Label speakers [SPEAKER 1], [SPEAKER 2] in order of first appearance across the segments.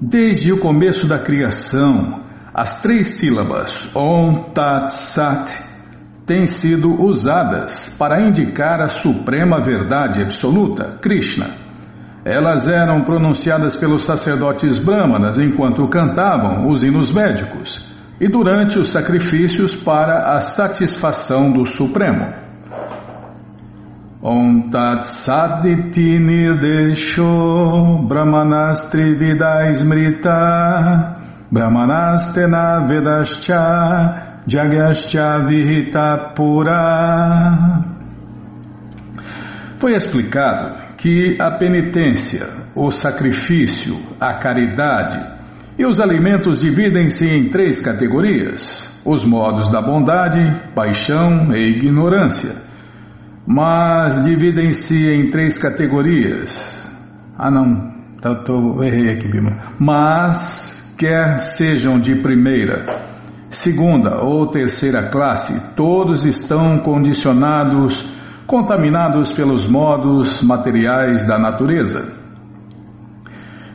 [SPEAKER 1] Desde o começo da criação, as três sílabas Om Tat Sat têm sido usadas para indicar a suprema verdade absoluta, Krishna. Elas eram pronunciadas pelos sacerdotes brahmanas enquanto cantavam os hinos védicos e durante os sacrifícios para a satisfação do Supremo. Om Tat Saditi Nirdesho Brahmanastri Vidaismrita Brahmanastena Vedascha Jagascha Vihita Pura Foi explicado que a penitência, o sacrifício, a caridade e os alimentos dividem-se em três categorias: os modos da bondade, paixão e ignorância. Mas dividem-se em três categorias. Ah, não, eu tô, errei aqui, Bima. Mas, quer sejam de primeira, segunda ou terceira classe, todos estão condicionados, contaminados pelos modos materiais da natureza.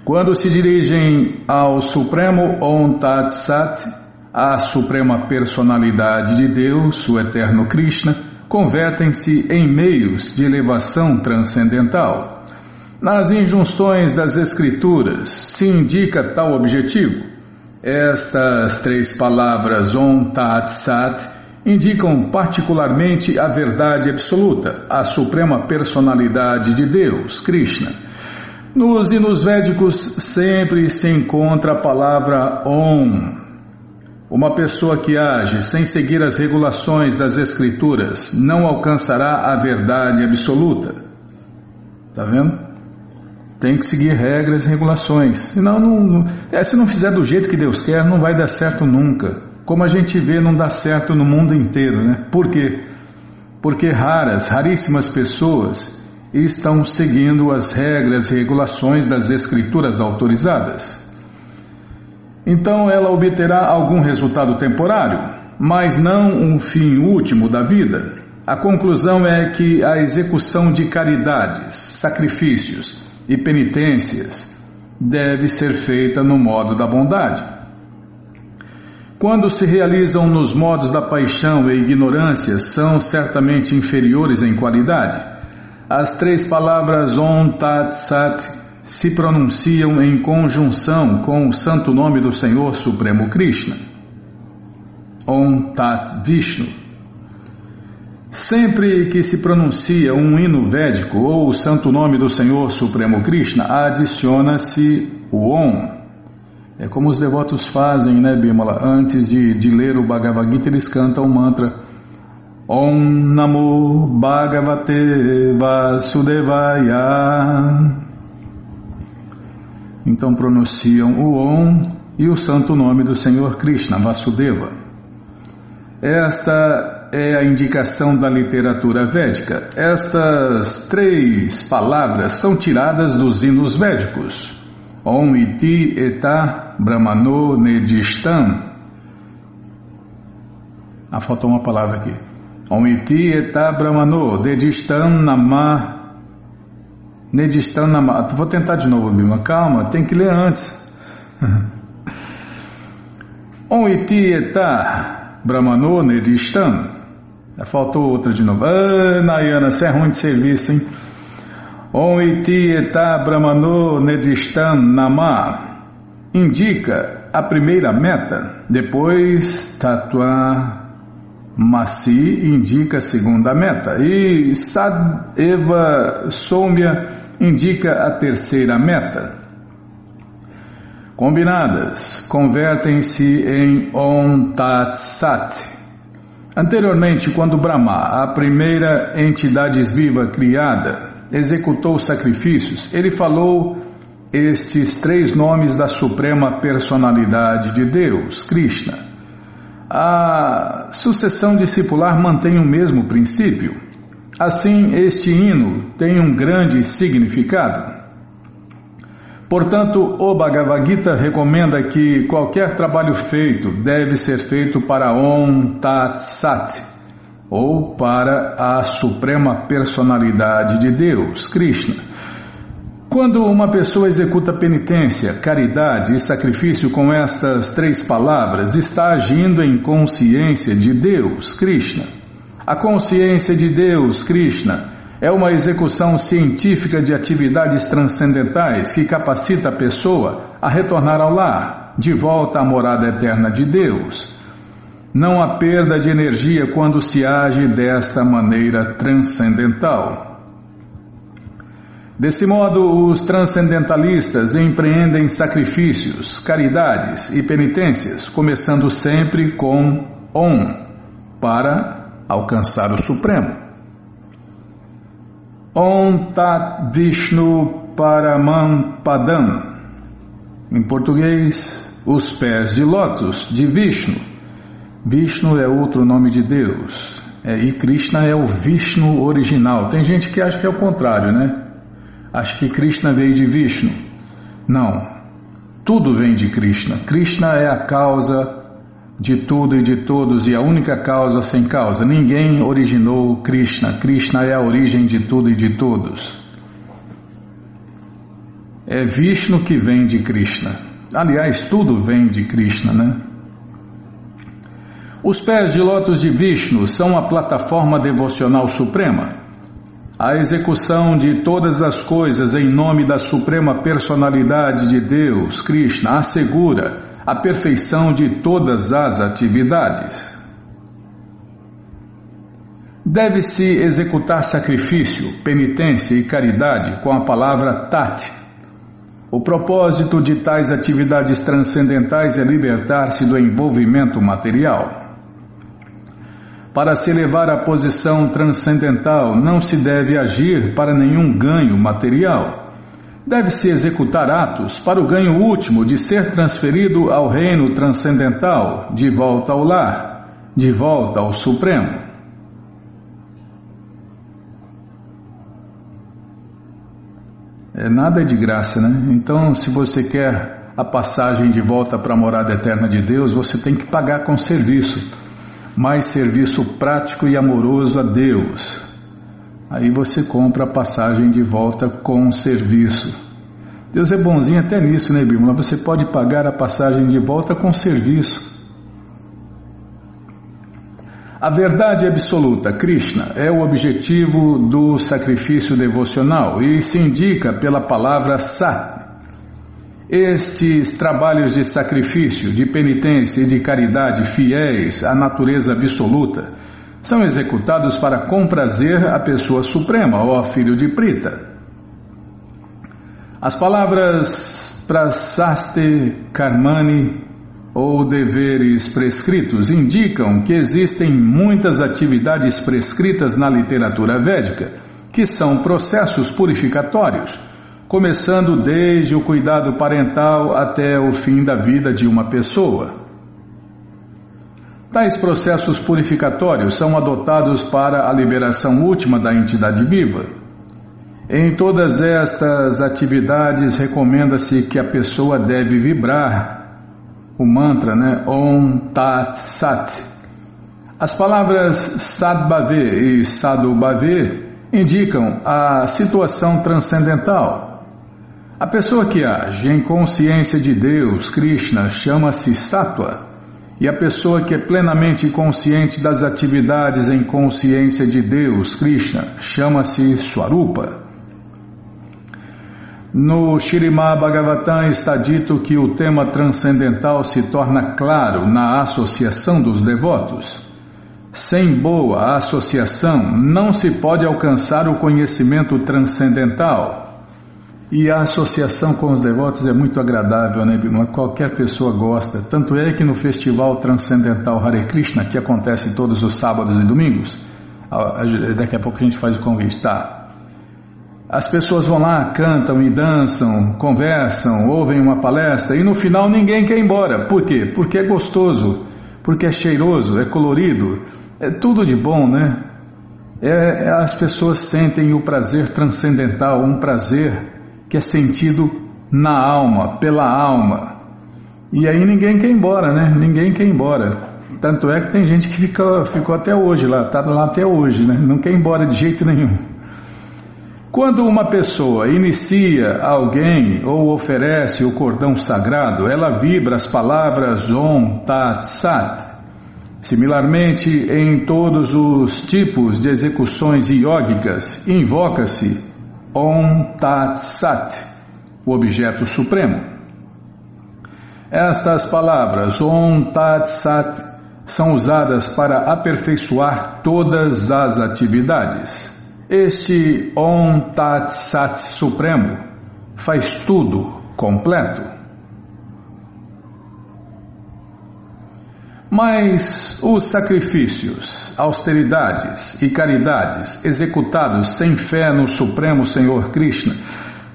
[SPEAKER 1] Quando se dirigem ao Supremo Om Tat Sat, a Suprema Personalidade de Deus, o Eterno Krishna, convertem-se em meios de elevação transcendental. Nas injunções das Escrituras se indica tal objetivo. Estas três palavras Om Tat Sat indicam particularmente a verdade absoluta, a suprema personalidade de Deus, Krishna nos hinos védicos sempre se encontra a palavra Om. Uma pessoa que age sem seguir as regulações das Escrituras não alcançará a verdade absoluta. Tá vendo? Tem que seguir regras e regulações. Senão, não, não, é, se não fizer do jeito que Deus quer, não vai dar certo nunca. Como a gente vê, não dá certo no mundo inteiro, né? Por quê? Porque raras, raríssimas pessoas estão seguindo as regras e regulações das escrituras autorizadas. Então ela obterá algum resultado temporário, mas não um fim último da vida. A conclusão é que a execução de caridades, sacrifícios e penitências deve ser feita no modo da bondade. Quando se realizam nos modos da paixão e ignorância, são certamente inferiores em qualidade. As três palavras Om Tat Sat se pronunciam em conjunção com o santo nome do Senhor Supremo Krishna. Om Tat Vishnu. Sempre que se pronuncia um hino védico ou o santo nome do Senhor Supremo Krishna, adiciona-se o Om. É como os devotos fazem, né, Bimala? Antes de, de ler o Bhagavad Gita, eles cantam o mantra Om Namo Bhagavate Vasudevaya. Então pronunciam o Om e o santo nome do Senhor Krishna, Vasudeva. Esta é a indicação da literatura védica. Estas três palavras são tiradas dos hinos védicos. Om iti eta brahmano nedistam. Ah, faltou uma palavra aqui. Omiti eta brahmano, dedistam nama. Nedistam nama. Vou tentar de novo, Bima. Calma, tem que ler antes. Omiti eta brahmano, nedistam. Faltou outra de novo. Ah, Nayana, você é ruim de serviço, hein? Omiti eta brahmano, nedistam nama. Indica a primeira meta, depois tatua Masi indica a segunda meta e Sadeva Soumya indica a terceira meta. Combinadas, convertem-se em Om Tat Sat. Anteriormente, quando Brahma, a primeira entidade viva criada, executou sacrifícios, ele falou estes três nomes da Suprema Personalidade de Deus, Krishna. A sucessão discipular mantém o mesmo princípio. Assim, este hino tem um grande significado. Portanto, o Bhagavad Gita recomenda que qualquer trabalho feito deve ser feito para Om Tat Sat, ou para a Suprema Personalidade de Deus, Krishna. Quando uma pessoa executa penitência, caridade e sacrifício com estas três palavras, está agindo em consciência de Deus, Krishna. A consciência de Deus, Krishna, é uma execução científica de atividades transcendentais que capacita a pessoa a retornar ao lar, de volta à morada eterna de Deus. Não há perda de energia quando se age desta maneira transcendental. Desse modo, os transcendentalistas empreendem sacrifícios, caridades e penitências, começando sempre com Om, para alcançar o Supremo. Om Tat Vishnu Paramam Padam. Em português, os pés de lótus de Vishnu. Vishnu é outro nome de Deus. É, e Krishna é o Vishnu original. Tem gente que acha que é o contrário, né? Acho que Krishna veio de Vishnu. Não. Tudo vem de Krishna. Krishna é a causa de tudo e de todos e a única causa sem causa. Ninguém originou Krishna. Krishna é a origem de tudo e de todos. É Vishnu que vem de Krishna. Aliás, tudo vem de Krishna, né? Os pés de lótus de Vishnu são a plataforma devocional suprema. A execução de todas as coisas em nome da Suprema Personalidade de Deus, Krishna, assegura a perfeição de todas as atividades. Deve-se executar sacrifício, penitência e caridade com a palavra Tat. O propósito de tais atividades transcendentais é libertar-se do envolvimento material. Para se elevar à posição transcendental, não se deve agir para nenhum ganho material. Deve-se executar atos para o ganho último de ser transferido ao reino transcendental, de volta ao lar, de volta ao Supremo. É, nada é de graça, né? Então, se você quer a passagem de volta para a morada eterna de Deus, você tem que pagar com serviço mais serviço prático e amoroso a Deus. Aí você compra a passagem de volta com serviço. Deus é bonzinho até nisso, né, Bíblia? Você pode pagar a passagem de volta com serviço. A verdade absoluta, Krishna, é o objetivo do sacrifício devocional e se indica pela palavra Sat, estes trabalhos de sacrifício, de penitência e de caridade fiéis à natureza absoluta são executados para comprazer a pessoa suprema, ó filho de Prita. As palavras prasaste karmani ou deveres prescritos indicam que existem muitas atividades prescritas na literatura védica, que são processos purificatórios começando desde o cuidado parental até o fim da vida de uma pessoa. Tais processos purificatórios são adotados para a liberação última da entidade viva. Em todas estas atividades, recomenda-se que a pessoa deve vibrar o mantra, né? Om Tat Sat. As palavras Sadbhave e Sadhubhave indicam a situação transcendental a pessoa que age em consciência de Deus, Krishna, chama-se Sattva, e a pessoa que é plenamente consciente das atividades em consciência de Deus, Krishna, chama-se Swarupa. No Shirimá Bhagavatam está dito que o tema transcendental se torna claro na associação dos devotos. Sem boa associação, não se pode alcançar o conhecimento transcendental. E a associação com os devotos é muito agradável, né, Bima? Qualquer pessoa gosta. Tanto é que no Festival Transcendental Hare Krishna, que acontece todos os sábados e domingos, daqui a pouco a gente faz o convite, tá? As pessoas vão lá, cantam e dançam, conversam, ouvem uma palestra e no final ninguém quer ir embora. Por quê? Porque é gostoso, porque é cheiroso, é colorido, é tudo de bom, né? É, as pessoas sentem o prazer transcendental, um prazer que é sentido na alma, pela alma. E aí ninguém quer ir embora, né? Ninguém quer ir embora. Tanto é que tem gente que fica, ficou até hoje lá, está lá até hoje, né? Não quer ir embora de jeito nenhum. Quando uma pessoa inicia alguém ou oferece o cordão sagrado, ela vibra as palavras Om Tat Sat. Similarmente, em todos os tipos de execuções iógicas, invoca-se Om Tat Sat, o objeto supremo. Estas palavras Om Tat Sat são usadas para aperfeiçoar todas as atividades. Este Om Tat Sat Supremo faz tudo completo. Mas os sacrifícios, austeridades e caridades executados sem fé no Supremo Senhor Krishna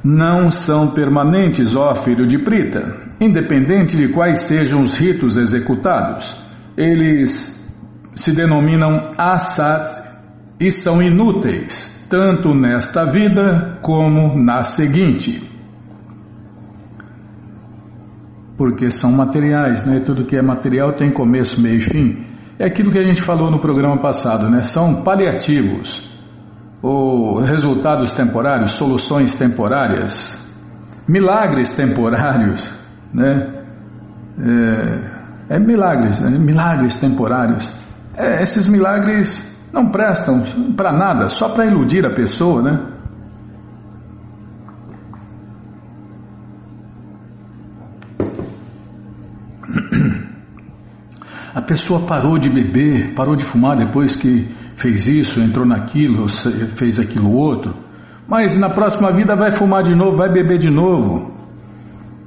[SPEAKER 1] não são permanentes, ó filho de Prita, independente de quais sejam os ritos executados. Eles se denominam asat e são inúteis, tanto nesta vida como na seguinte. Porque são materiais, né? Tudo que é material tem começo, meio e fim. É aquilo que a gente falou no programa passado, né? São paliativos, ou resultados temporários, soluções temporárias, milagres temporários, né? É, é milagres, né? milagres temporários. É, esses milagres não prestam para nada, só para iludir a pessoa, né? Pessoa parou de beber, parou de fumar depois que fez isso, entrou naquilo, fez aquilo outro, mas na próxima vida vai fumar de novo, vai beber de novo.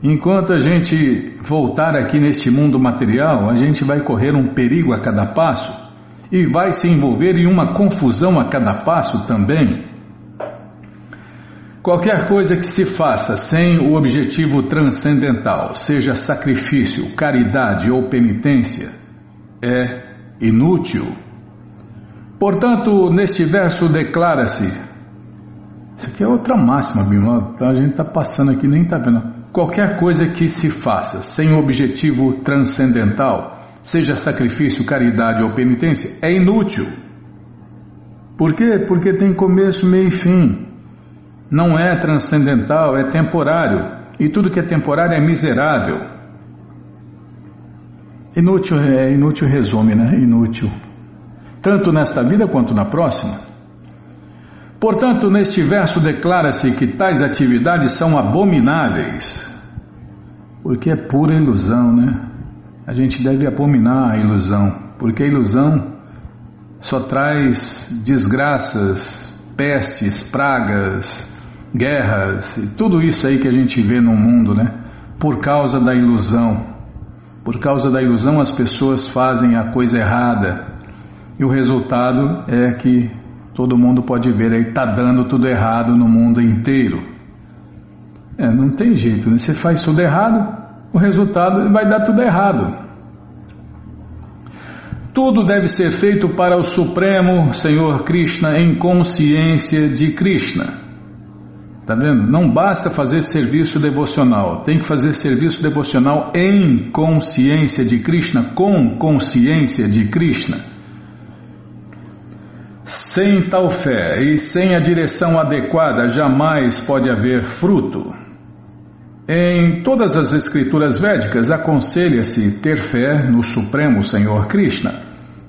[SPEAKER 1] Enquanto a gente voltar aqui neste mundo material, a gente vai correr um perigo a cada passo e vai se envolver em uma confusão a cada passo também. Qualquer coisa que se faça sem o objetivo transcendental, seja sacrifício, caridade ou penitência, é inútil. Portanto, neste verso declara-se. Isso aqui é outra máxima, Bimala. A gente está passando aqui, nem está vendo. Qualquer coisa que se faça sem objetivo transcendental, seja sacrifício, caridade ou penitência, é inútil. Por quê? Porque tem começo, meio e fim. Não é transcendental, é temporário. E tudo que é temporário é miserável. Inútil é inútil resume, né? Inútil. Tanto nesta vida quanto na próxima. Portanto, neste verso declara-se que tais atividades são abomináveis, porque é pura ilusão, né? a gente deve abominar a ilusão, porque a ilusão só traz desgraças, pestes, pragas, guerras, tudo isso aí que a gente vê no mundo, né? Por causa da ilusão. Por causa da ilusão as pessoas fazem a coisa errada. E o resultado é que todo mundo pode ver aí, está dando tudo errado no mundo inteiro. É, não tem jeito, né? Você faz tudo errado, o resultado vai dar tudo errado. Tudo deve ser feito para o Supremo Senhor Krishna em consciência de Krishna. Tá vendo? Não basta fazer serviço devocional, tem que fazer serviço devocional em consciência de Krishna, com consciência de Krishna. Sem tal fé e sem a direção adequada, jamais pode haver fruto. Em todas as escrituras védicas aconselha-se ter fé no Supremo Senhor Krishna.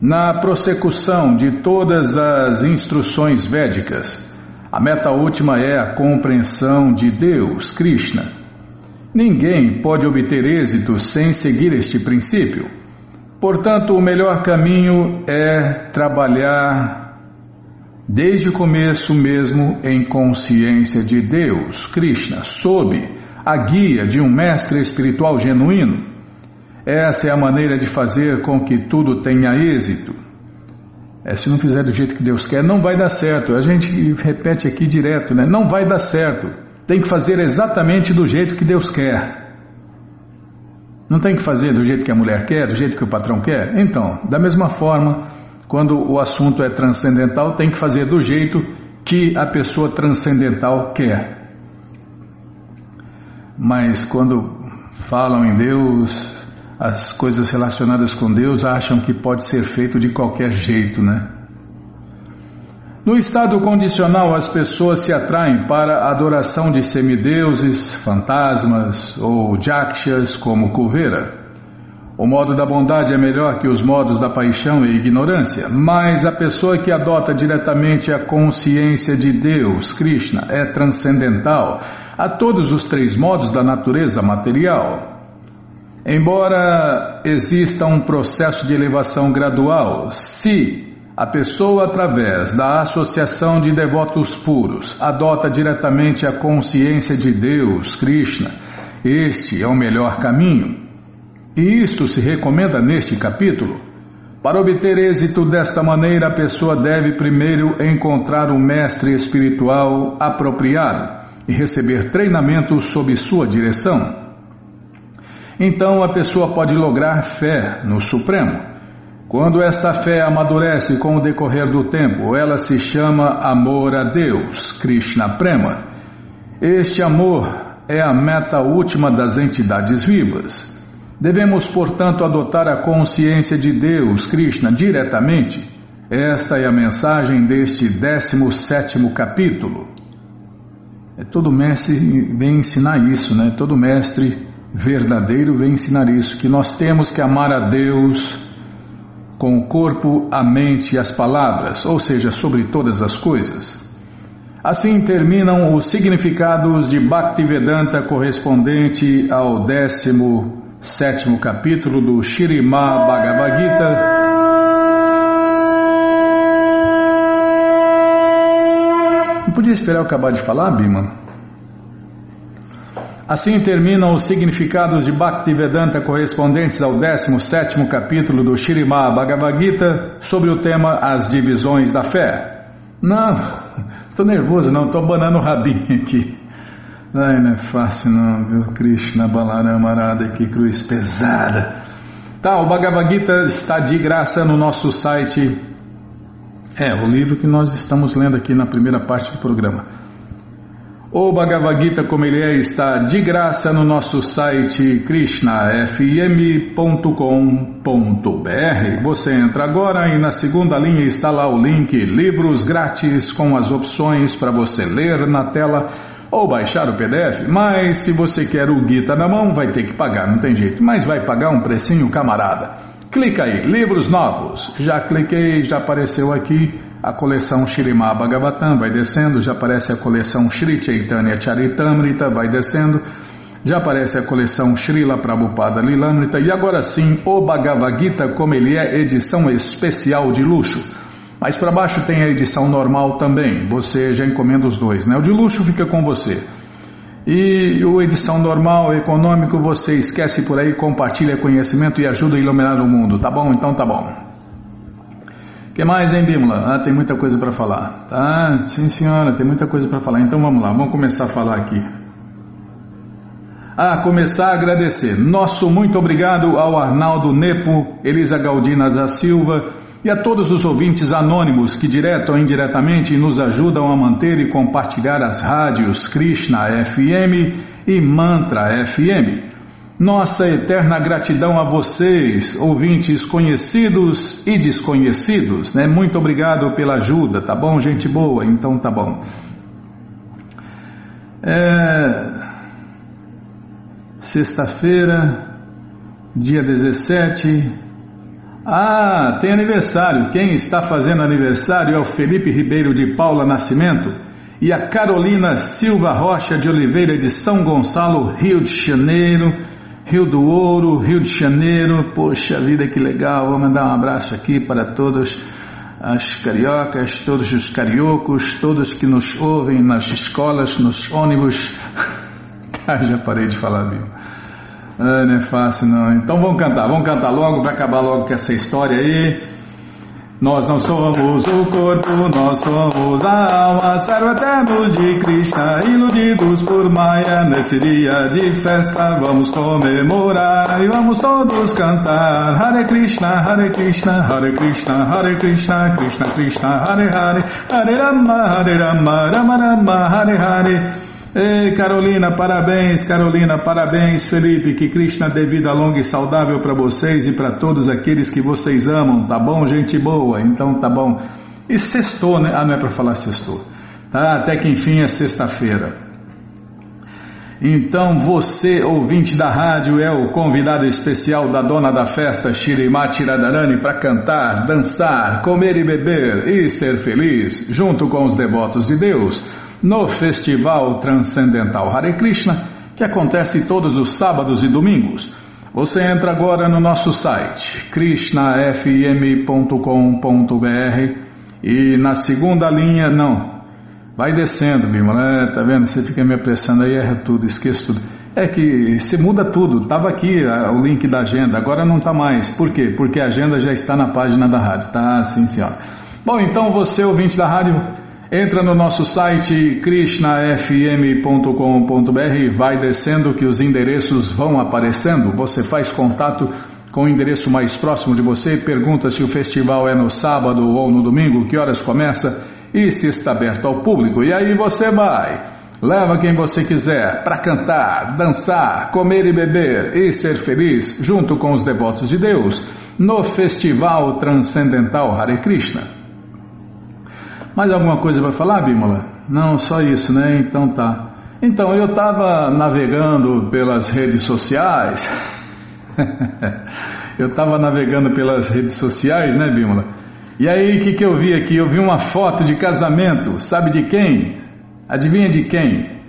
[SPEAKER 1] Na prossecução de todas as instruções védicas, a meta última é a compreensão de Deus, Krishna. Ninguém pode obter êxito sem seguir este princípio. Portanto, o melhor caminho é trabalhar desde o começo mesmo em consciência de Deus, Krishna, sob a guia de um mestre espiritual genuíno. Essa é a maneira de fazer com que tudo tenha êxito. É, se não fizer do jeito que Deus quer, não vai dar certo. A gente repete aqui direto, né? Não vai dar certo. Tem que fazer exatamente do jeito que Deus quer. Não tem que fazer do jeito que a mulher quer, do jeito que o patrão quer? Então, da mesma forma, quando o assunto é transcendental, tem que fazer do jeito que a pessoa transcendental quer. Mas quando falam em Deus, as coisas relacionadas com Deus acham que pode ser feito de qualquer jeito, né? No estado condicional, as pessoas se atraem para a adoração de semideuses, fantasmas ou jakshas como Kuvera. O modo da bondade é melhor que os modos da paixão e ignorância, mas a pessoa que adota diretamente a consciência de Deus, Krishna, é transcendental a todos os três modos da natureza material. Embora exista um processo de elevação gradual, se a pessoa, através da associação de devotos puros, adota diretamente a consciência de Deus, Krishna, este é o melhor caminho. E isto se recomenda neste capítulo. Para obter êxito desta maneira, a pessoa deve primeiro encontrar um mestre espiritual apropriado e receber treinamento sob sua direção. Então a pessoa pode lograr fé no Supremo. Quando esta fé amadurece com o decorrer do tempo, ela se chama amor a Deus, Krishna Prema. Este amor é a meta última das entidades vivas. Devemos, portanto, adotar a consciência de Deus, Krishna, diretamente. Esta é a mensagem deste 17 capítulo. É, todo mestre vem ensinar isso, né? Todo mestre verdadeiro vem ensinar isso, que nós temos que amar a Deus com o corpo, a mente e as palavras, ou seja, sobre todas as coisas. Assim terminam os significados de Bhaktivedanta correspondente ao décimo sétimo capítulo do Shirimá Bhagavad Gita. Não podia esperar eu acabar de falar, Bima? Assim terminam os significados de Bhaktivedanta correspondentes ao 17 capítulo do Shirimá Bhagavad Gita sobre o tema As Divisões da Fé. Não, estou nervoso não, estou banando o rabinho aqui. Ai, não é fácil não, viu? Krishna Balarama Arada, que cruz pesada. Tá, o Bhagavad Gita está de graça no nosso site. É, o livro que nós estamos lendo aqui na primeira parte do programa. O Bhagavad Gita, como ele é, está de graça no nosso site krishnafm.com.br. Você entra agora e na segunda linha está lá o link Livros Grátis com as opções para você ler na tela ou baixar o PDF, mas se você quer o Gita na mão, vai ter que pagar, não tem jeito, mas vai pagar um precinho camarada. Clica aí, livros novos. Já cliquei, já apareceu aqui a coleção Shirimá Bhagavatam, vai descendo, já aparece a coleção Shri Chaitanya Charitamrita, vai descendo, já aparece a coleção Srila Prabhupada Lilamrita e agora sim o Bhagavad Gita como ele é, edição especial de luxo. Mais para baixo tem a edição normal também. Você já encomenda os dois, né? O de luxo fica com você. E o edição normal, econômico, você esquece por aí, compartilha conhecimento e ajuda a iluminar o mundo, tá bom? Então tá bom. Que mais, hein, Bímola? Ah, tem muita coisa para falar. Tá, sim senhora, tem muita coisa para falar. Então vamos lá, vamos começar a falar aqui. Ah, começar a agradecer. Nosso muito obrigado ao Arnaldo Nepo, Elisa Galdina da Silva, e a todos os ouvintes anônimos que, direto ou indiretamente, nos ajudam a manter e compartilhar as rádios Krishna FM e Mantra FM. Nossa eterna gratidão a vocês, ouvintes conhecidos e desconhecidos, né? Muito obrigado pela ajuda, tá bom, gente boa? Então tá bom. É... Sexta-feira, dia 17 ah, tem aniversário. Quem está fazendo aniversário é o Felipe Ribeiro de Paula Nascimento e a Carolina Silva Rocha de Oliveira de São Gonçalo, Rio de Janeiro. Rio do Ouro, Rio de Janeiro. Poxa vida, que legal. Vou mandar um abraço aqui para todos as cariocas, todos os cariocos, todos que nos ouvem nas escolas, nos ônibus. ah, já parei de falar, viu? Ah, não é fácil não. Então vamos cantar, vamos cantar logo para acabar logo com essa história aí. Nós não somos o corpo, nós somos a alma, sarvaternos de Krishna, iludidos por Maya. Nesse dia de festa vamos comemorar e vamos todos cantar. Hare Krishna, Hare Krishna, Hare Krishna, Hare Krishna, Krishna Krishna, Hare Hare, Hare Rama, Hare Rama, Rama Rama, Hare Hare. Ei, Carolina, parabéns, Carolina, parabéns, Felipe, que Krishna dê vida longa e saudável para vocês e para todos aqueles que vocês amam, tá bom, gente boa? Então tá bom. E sextou, né? Ah, não é para falar sextou. Tá, até que enfim é sexta-feira. Então você, ouvinte da rádio, é o convidado especial da dona da festa, Shirimati Radharani, para cantar, dançar, comer e beber e ser feliz, junto com os devotos de Deus, no Festival Transcendental Hare Krishna, que acontece todos os sábados e domingos. Você entra agora no nosso site krishnafm.com.br e na segunda linha, não, Vai descendo, Bimala, é, tá vendo? Você fica me apressando aí, erra tudo, esqueço tudo. É que se muda tudo, estava aqui o link da agenda, agora não está mais. Por quê? Porque a agenda já está na página da rádio, tá? Sim, senhora. Bom, então você, ouvinte da rádio, entra no nosso site krishnafm.com.br vai descendo que os endereços vão aparecendo. Você faz contato com o endereço mais próximo de você, pergunta se o festival é no sábado ou no domingo, que horas começa e se está aberto ao público. E aí você vai. Leva quem você quiser para cantar, dançar, comer e beber e ser feliz junto com os devotos de Deus no Festival Transcendental Hare Krishna. Mais alguma coisa para falar, Bímola? Não, só isso, né? Então tá. Então eu estava navegando pelas redes sociais. eu estava navegando pelas redes sociais, né, Bímola? E aí, o que, que eu vi aqui? Eu vi uma foto de casamento, sabe de quem? Adivinha de quem?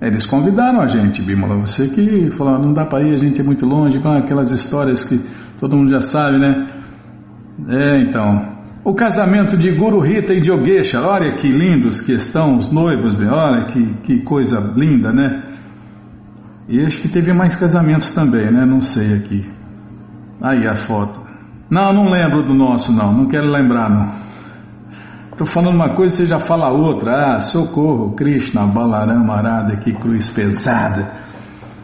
[SPEAKER 1] Eles convidaram a gente, Bímola. Você que falou, não dá para ir, a gente é muito longe, com aquelas histórias que todo mundo já sabe, né? É, então. O casamento de Guru Rita e de Yogesha, olha que lindos que estão os noivos, olha que, que coisa linda, né? E acho que teve mais casamentos também, né? Não sei aqui. Aí a foto. Não, não lembro do nosso, não. Não quero lembrar, não. Estou falando uma coisa e você já fala outra. Ah, socorro, Krishna, Balarama, Arada, que cruz pesada.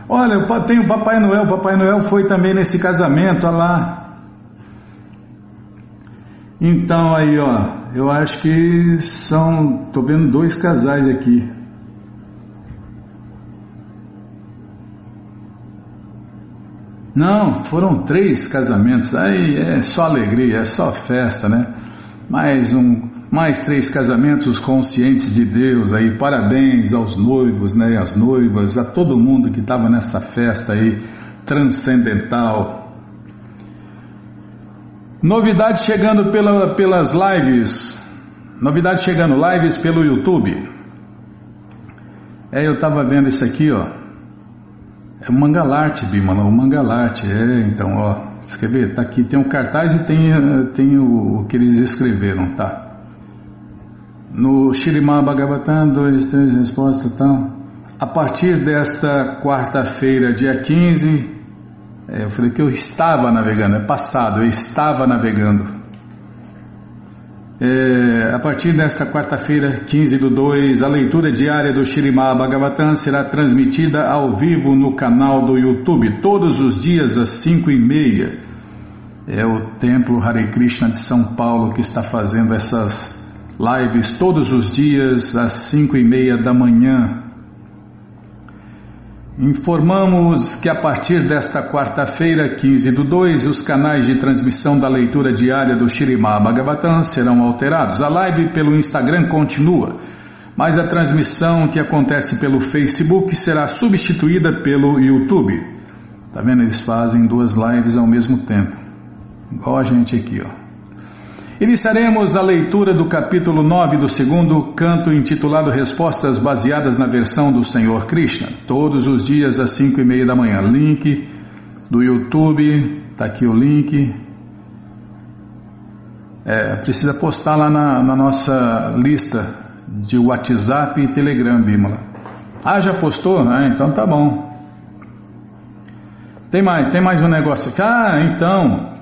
[SPEAKER 1] Olha, tem o Papai Noel. O Papai Noel foi também nesse casamento, olha lá. Então aí, ó, eu acho que são, tô vendo dois casais aqui. Não, foram três casamentos. Aí é só alegria, é só festa, né? Mais um, mais três casamentos conscientes de Deus aí. Parabéns aos noivos, né? As noivas, a todo mundo que estava nessa festa aí transcendental. Novidade chegando pela, pelas lives. Novidade chegando lives pelo YouTube. É, eu estava vendo isso aqui, ó. É o Mangalarte, Bimala, o Mangalarte, é, então, ó, escrever, tá aqui, tem o cartaz e tem, tem o, o que eles escreveram, tá? No Shirimá Bhagavatam, dois, três, resposta, tal. A partir desta quarta-feira, dia 15, é, eu falei que eu estava navegando, é passado, eu estava navegando. É, a partir desta quarta-feira, 15 do 2, a leitura diária do Shirimá Bhagavatam será transmitida ao vivo no canal do YouTube, todos os dias às 5 e meia. É o Templo Hare Krishna de São Paulo que está fazendo essas lives todos os dias às 5 e meia da manhã. Informamos que a partir desta quarta-feira, 15 do 2, os canais de transmissão da leitura diária do Shirimá Bhagavatam serão alterados. A live pelo Instagram continua, mas a transmissão que acontece pelo Facebook será substituída pelo YouTube. Tá vendo? Eles fazem duas lives ao mesmo tempo. Igual a gente aqui, ó. Iniciaremos a leitura do capítulo 9 do segundo canto intitulado Respostas baseadas na versão do Senhor Krishna, todos os dias às 5 e meia da manhã. Link do YouTube, está aqui o link. É, precisa postar lá na, na, nossa lista de WhatsApp e Telegram, Bímola. Ah, já postou? Ah, então tá bom. Tem mais, tem mais um negócio aqui. Ah, então.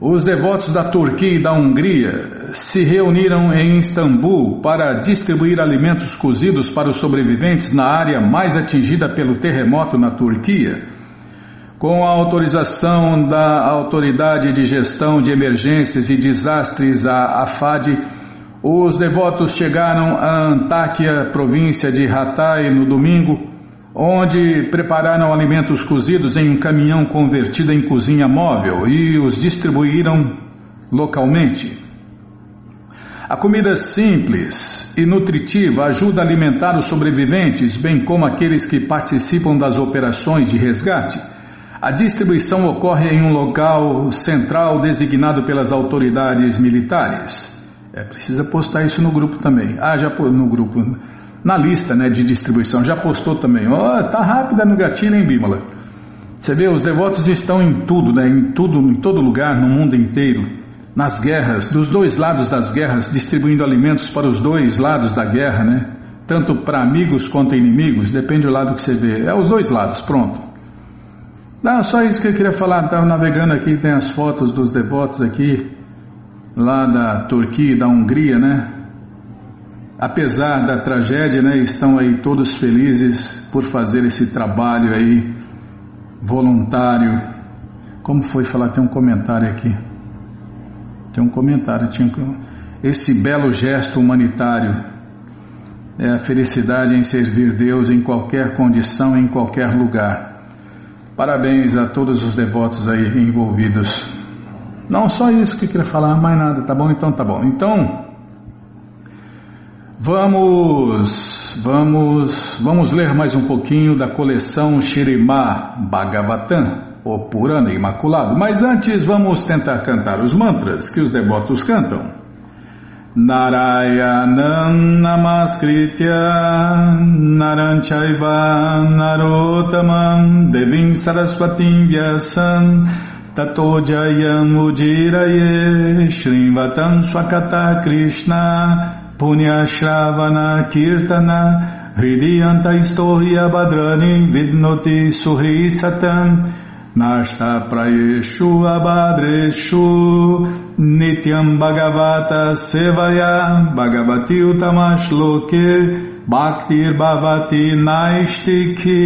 [SPEAKER 1] Os devotos da Turquia e da Hungria se reuniram em Istambul para distribuir alimentos cozidos para os sobreviventes na área mais atingida pelo terremoto na Turquia. Com a autorização da Autoridade de Gestão de Emergências e Desastres, a AFAD, os devotos chegaram a Antáquia, província de Hatay, no domingo onde prepararam alimentos cozidos em um caminhão convertido em cozinha móvel e os distribuíram localmente. A comida simples e nutritiva ajuda a alimentar os sobreviventes, bem como aqueles que participam das operações de resgate. A distribuição ocorre em um local central designado pelas autoridades militares. É, precisa postar isso no grupo também. Ah, já no grupo, na lista né, de distribuição, já postou também. Ó, oh, tá rápida no gatilho, hein, Bímola? Você vê, os devotos estão em tudo, né, em tudo, em todo lugar, no mundo inteiro. Nas guerras, dos dois lados das guerras, distribuindo alimentos para os dois lados da guerra, né? Tanto para amigos quanto inimigos, depende do lado que você vê. É os dois lados, pronto. Não, só isso que eu queria falar. Estava navegando aqui, tem as fotos dos devotos aqui, lá da Turquia e da Hungria, né? Apesar da tragédia, né? Estão aí todos felizes por fazer esse trabalho aí voluntário. Como foi falar? Tem um comentário aqui. Tem um comentário. Tinha esse belo gesto humanitário é a felicidade em servir Deus em qualquer condição, em qualquer lugar. Parabéns a todos os devotos aí envolvidos. Não só isso que eu queria falar, mais nada, tá bom? Então tá bom. Então, vamos, vamos, vamos ler mais um pouquinho da coleção Shirimá Bhagavatam, o Purana Imaculado. Mas antes vamos tentar cantar os mantras que os devotos cantam. Narayanam Namaskritya Naranchaiva Narotamam Devim Saraswatim Vyasam Tato Jayam Ujiraye Shrivatam Swakata Krishna Punya Shravana Kirtana Hridiyanta Istohya Badrani Vidnoti Suhri Satam Nashta Prayeshu Abadreshu Nityam Bhagavata Sevaya Bhagavati Utamashloke Bhaktir Bhavati Naistiki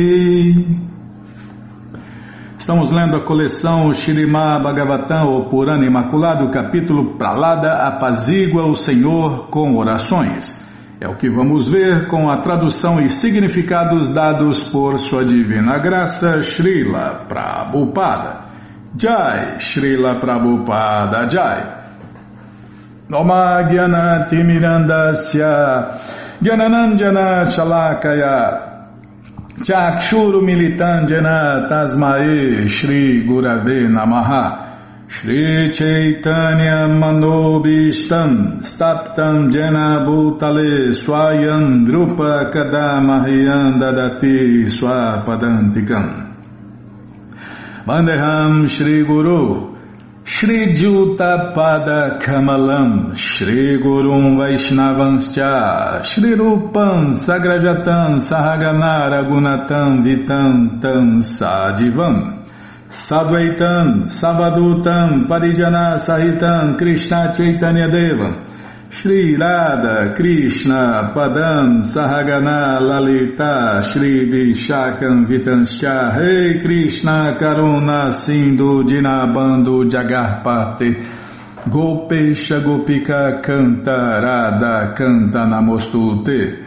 [SPEAKER 1] Estamos lendo a coleção Shirimá Bhagavatam, o Purana Imaculado, capítulo Pralada apazigua o Senhor com orações. É o que vamos ver com a tradução e significados dados por Sua Divina Graça, Srila Prabhupada. Jai, Srila Prabhupada Jai. Noma Gyana Timirandasya Gyananandjana Chalakaya Chakshuru Militandjana Tasmae Shri Gurave Namaha. Shri Chaitanya Manobishtam Staptam Jena Bhutale Swayam Drupa Kadamahyam Dadati Swapadantikam. Vandeham Shri Guru Shri Juta Pada Kamalam Shri Gurum Vaishnavanscha Shri Rupam Sagrajatam Sahaganara Gunatam Vitam Tam Sadivam Sadvaitam Savadutam Parijana Sahitam Krishna Chaitanya Devam Shri Radha Krishna Padam Sahagana Lalita Shri Vishakam Vitanscha Rei Krishna Karuna Sindhu Dinabando Jagarpate Gopesha Gopika Canta Radha Canta Namostute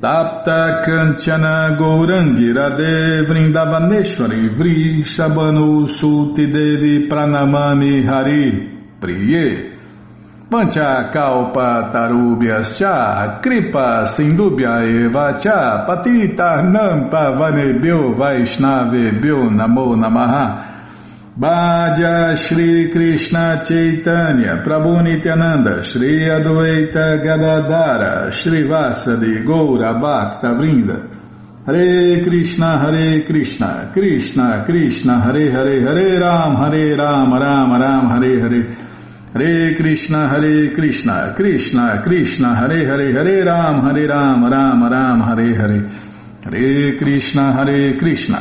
[SPEAKER 1] Tapta Kanchana Gourangi Radhe Vrindavaneshwari Vrishabhanu Suti Devi Pranamami Hari Priye Vancha kalpa tarubhyas cha kripa sindubhya eva cha patita nampa vanebhyo vaishnavebhyo namo namaha. Bhaja Shri Krishna Chaitanya Prabhu Nityananda Shri Advaita Gadadara Shri Vasadi Goura Bhakta Vrinda. Hare Krishna Hare Krishna Krishna Krishna Hare Hare Hare Ram Hare Ram Ram Ram Hare Hare Hare Krishna, Hare Krishna, Krishna, Krishna, Hare Hare, Hare Ram, Hare Ram, Ram Ram, Hare Hare. Hare Krishna, Hare Krishna,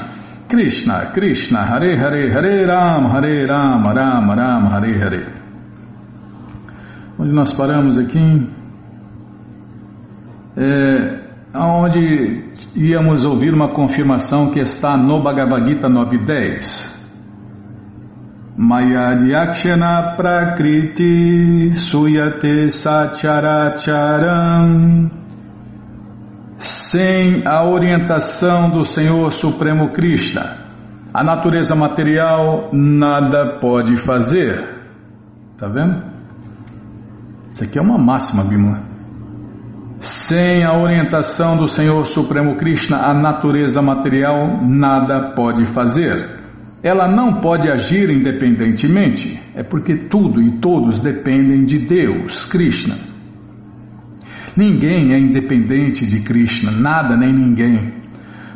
[SPEAKER 1] Krishna, Krishna, Hare Hare, Hare Ram, Hare Ram, Ram Ram, Hare Hare. Onde nós paramos aqui? É, onde íamos ouvir uma confirmação que está no Bhagavad Gita 9.10. Mayadhyakshana Prakriti Suyate Sacharacharam Sem a orientação do Senhor Supremo Krishna, a natureza material nada pode fazer. Tá vendo? Isso aqui é uma máxima, Bimala. Sem a orientação do Senhor Supremo Krishna, a natureza material nada pode fazer. Ela não pode agir independentemente, é porque tudo e todos dependem de Deus, Krishna. Ninguém é independente de Krishna, nada nem ninguém.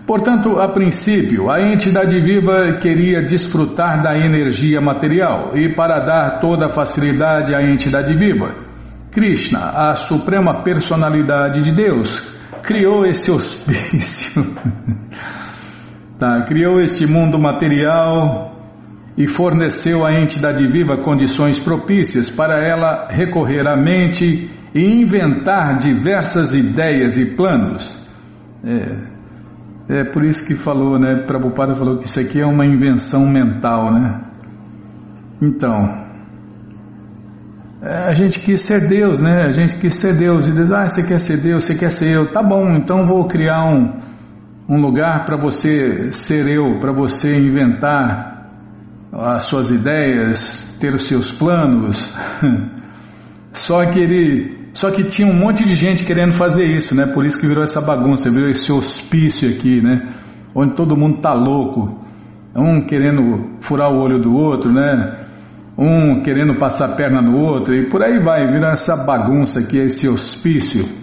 [SPEAKER 1] Portanto, a princípio, a entidade viva queria desfrutar da energia material e, para dar toda a facilidade à entidade viva, Krishna, a suprema personalidade de Deus, criou esse hospício, tá, criou este mundo material e forneceu à entidade viva condições propícias para ela recorrer à mente e inventar diversas ideias e planos. É, é por isso que falou, né? Prabhupada falou que isso aqui é uma invenção mental, né? Então, é, a gente quis ser Deus, né? A gente quis ser Deus e diz, ah, você quer ser Deus, você quer ser eu, tá bom, então vou criar um, um lugar para você ser eu, para você inventar as suas ideias, ter os seus planos. Só que ele, só que tinha um monte de gente querendo fazer isso, né? Por isso que virou essa bagunça, virou esse hospício aqui, né? Onde todo mundo tá louco, um querendo furar o olho do outro, né? um querendo passar a perna no outro e por aí vai, vira essa bagunça aqui, esse hospício.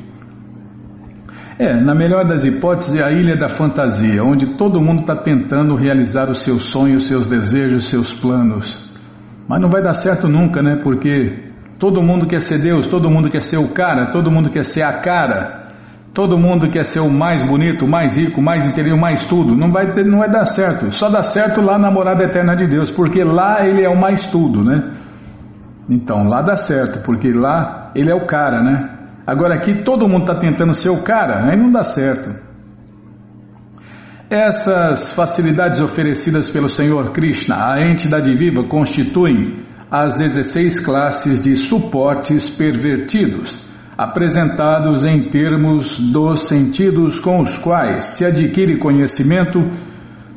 [SPEAKER 1] É, na melhor das hipóteses, é a ilha da fantasia, onde todo mundo está tentando realizar os seus sonhos, seus desejos, seus planos. Mas não vai dar certo nunca, né? Porque todo mundo quer ser Deus, todo mundo quer ser o cara, todo mundo quer ser a cara. Todo mundo quer ser o mais bonito, o mais rico, o mais inteligente, mais tudo. Não vai, ter, não vai dar certo. Só dá certo lá na morada eterna de Deus, porque lá ele é o mais tudo, né? Então, lá dá certo, porque lá ele é o cara, né? Agora aqui todo mundo está tentando ser o cara, aí não dá certo. Essas facilidades oferecidas pelo Senhor Krishna à entidade viva constituem as 16 classes de suportes pervertidos apresentados em termos dos sentidos com os quais se adquire conhecimento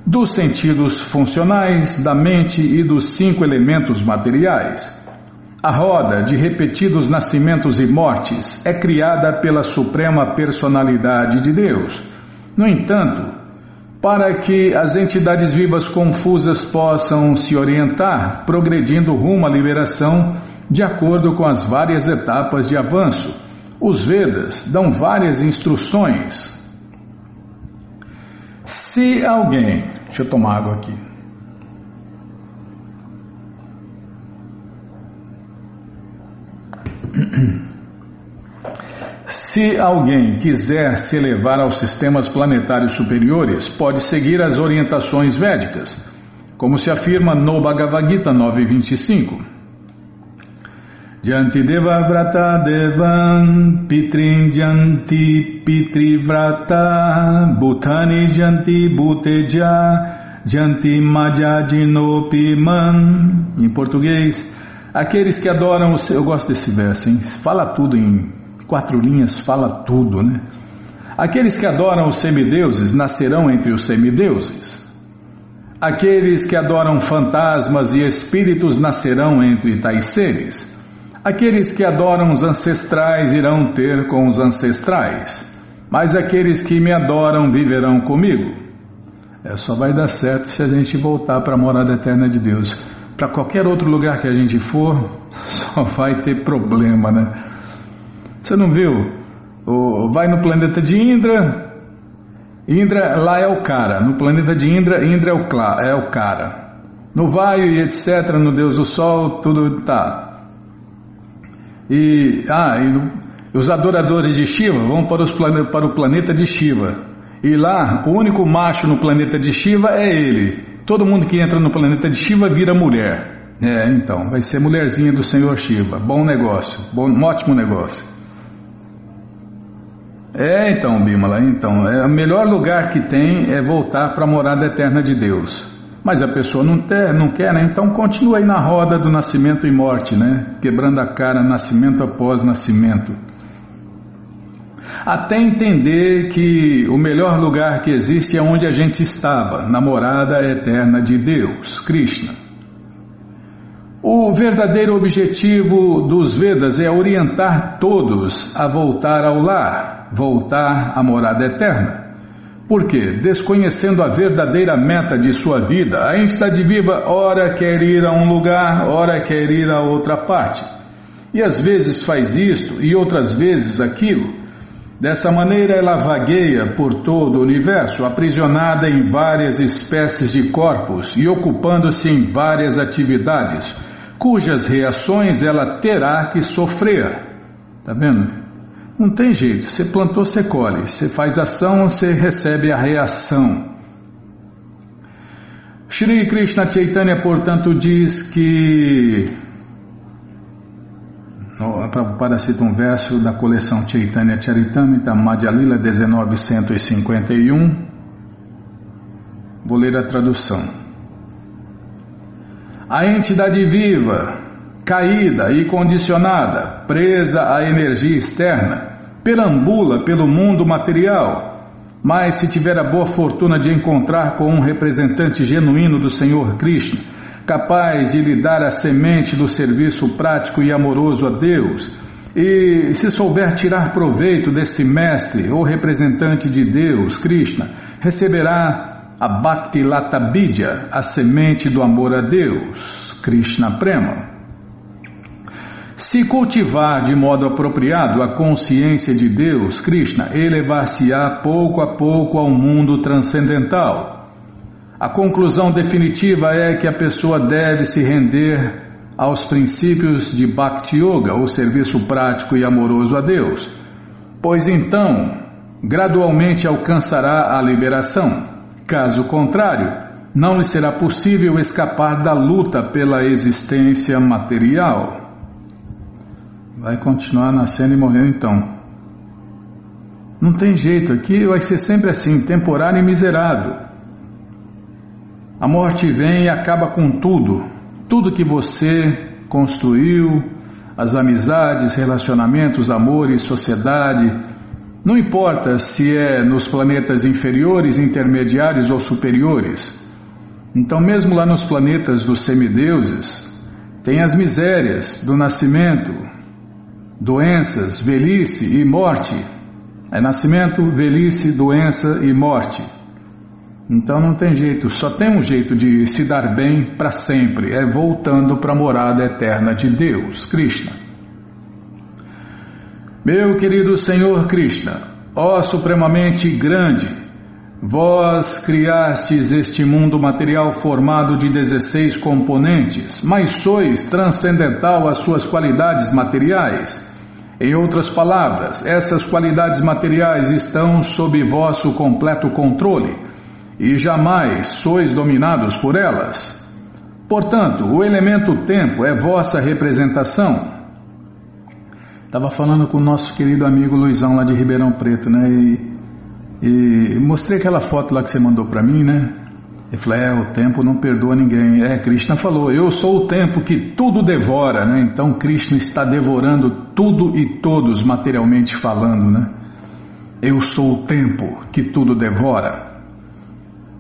[SPEAKER 1] dos sentidos funcionais, da mente e dos cinco elementos materiais. A roda de repetidos nascimentos e mortes é criada pela Suprema Personalidade de Deus. No entanto, para que as entidades vivas confusas possam se orientar, progredindo rumo à liberação, de acordo com as várias etapas de avanço, os Vedas dão várias instruções. Se alguém. Deixa eu tomar água aqui. Se alguém quiser se elevar aos sistemas planetários superiores, pode seguir as orientações védicas, como se afirma no Bhagavad Gita 925. Janti Deva Vrata Devan Pitrin Janti Pitrivrata Bhutani Janti Bhuteja Janti Man Em português, aqueles que adoram o Eu gosto desse verso, hein? Fala tudo em quatro linhas, fala tudo, né? Aqueles que adoram os semideuses nascerão entre os semideuses. Aqueles que adoram fantasmas e espíritos nascerão entre tais seres. Aqueles que adoram os ancestrais irão ter com os ancestrais, mas aqueles que me adoram viverão comigo. É, só vai dar certo se a gente voltar para a morada eterna de Deus. Para qualquer outro lugar que a gente for, só vai ter problema, né? Você não viu? Vai no planeta de Indra, Indra lá é o cara. No planeta de Indra, Indra é o, é o cara. No Vaio e etc., no Deus do Sol, tudo tá. E, ah, e os adoradores de Shiva vão para, os, para o planeta de Shiva. E lá, o único macho no planeta de Shiva é ele. Todo mundo que entra no planeta de Shiva vira mulher. É, então, vai ser mulherzinha do Senhor Shiva. Bom negócio, bom, um ótimo negócio. É, então, Bimala, então, é, o melhor lugar que tem é voltar para a morada eterna de Deus. Mas a pessoa não, ter, não quer, né? Então continua aí na roda do nascimento e morte, né? Quebrando a cara, nascimento após nascimento. Até entender que o melhor lugar que existe é onde a gente estava, na morada eterna de Deus, Krishna. O verdadeiro objetivo dos Vedas é orientar todos a voltar ao lar, voltar à morada eterna. Porque, desconhecendo a verdadeira meta de sua vida, a entidade viva ora quer ir a um lugar, ora quer ir a outra parte. E às vezes faz isto e outras vezes aquilo. Dessa maneira ela vagueia por todo o universo, aprisionada em várias espécies de corpos e ocupando-se em várias atividades cujas reações ela terá que sofrer. Tá vendo? Não tem jeito. Você plantou, você colhe. Você faz ação, você recebe a reação. Shri Krishna Chaitanya, portanto, diz que. A Prabhupada cita um verso da coleção Chaitanya Charitamrita, Madhya Lila 1951. Vou ler a tradução. A entidade viva, caída e condicionada, presa à energia externa, perambula pelo mundo material. Mas se tiver a boa fortuna de encontrar com um representante genuíno do Senhor Krishna, capaz de lhe dar a semente do serviço prático e amoroso a Deus, e se souber tirar proveito desse mestre ou representante de Deus, Krishna, receberá a Bhakti Lata Bidya, a semente do amor a Deus, Krishna Prema. Se cultivar de modo apropriado a consciência de Deus, Krishna, elevar-se-á pouco a pouco ao mundo transcendental. A conclusão definitiva é que a pessoa deve se render aos princípios de Bhakti Yoga, o serviço prático e amoroso a Deus, pois então gradualmente alcançará a liberação. Caso contrário, não lhe será possível escapar da luta pela existência material. Vai continuar nascendo e morrendo então. Não tem jeito, aqui vai ser sempre assim, temporário e miserável. A morte vem e acaba com tudo, tudo que você construiu, as amizades, relacionamentos, amores, sociedade, não importa se é nos planetas inferiores, intermediários ou superiores. Então, mesmo lá nos planetas dos semideuses, tem as misérias do nascimento, doenças, velhice e morte. É nascimento, velhice, doença e morte. Então não tem jeito, só tem um jeito de se dar bem para sempre, é voltando para a morada eterna de Deus, Krishna. Meu querido Senhor Krishna, ó supremamente grande, vós criastes este mundo material formado de 16 componentes, mas sois transcendental às suas qualidades materiais. Em outras palavras, essas qualidades materiais estão sob vosso completo controle e jamais sois dominados por elas. Portanto, o elemento tempo é vossa representação Estava falando com o nosso querido amigo Luizão lá de Ribeirão Preto, né? E, e mostrei aquela foto lá que você mandou para mim, né? Ele falou: É, o tempo não perdoa ninguém. É, Krishna falou: Eu sou o tempo que tudo devora, né? Então Krishna está devorando tudo e todos, materialmente falando, né? Eu sou o tempo que tudo devora.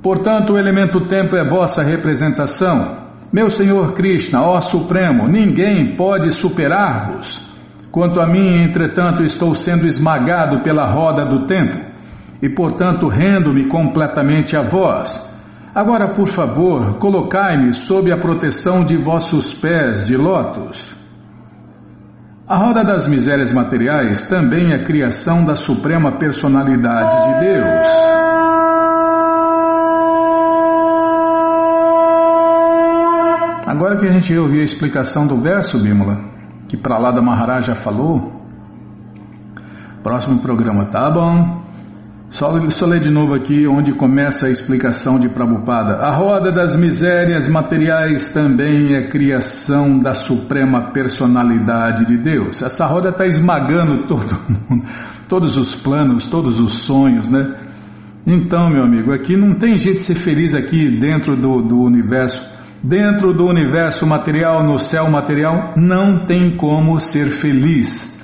[SPEAKER 1] Portanto, o elemento tempo é vossa representação. Meu Senhor Krishna, ó Supremo, ninguém pode superar-vos. Quanto a mim, entretanto, estou sendo esmagado pela roda do tempo e, portanto, rendo-me completamente a vós. Agora, por favor, colocai-me sob a proteção de vossos pés de lótus. A roda das misérias materiais também é criação da suprema personalidade de Deus. Agora que a gente ouviu a explicação do verso, Bímola, que para lá da Maharaja falou. Próximo programa, tá bom? Só, só ler de novo aqui onde começa a explicação de Prabhupada. A roda das misérias materiais também é criação da suprema personalidade de Deus. Essa roda está esmagando todo mundo, todos os planos, todos os sonhos, né? Então, meu amigo, aqui não tem jeito de ser feliz aqui dentro do, do universo Dentro do universo material, no céu material, não tem como ser feliz.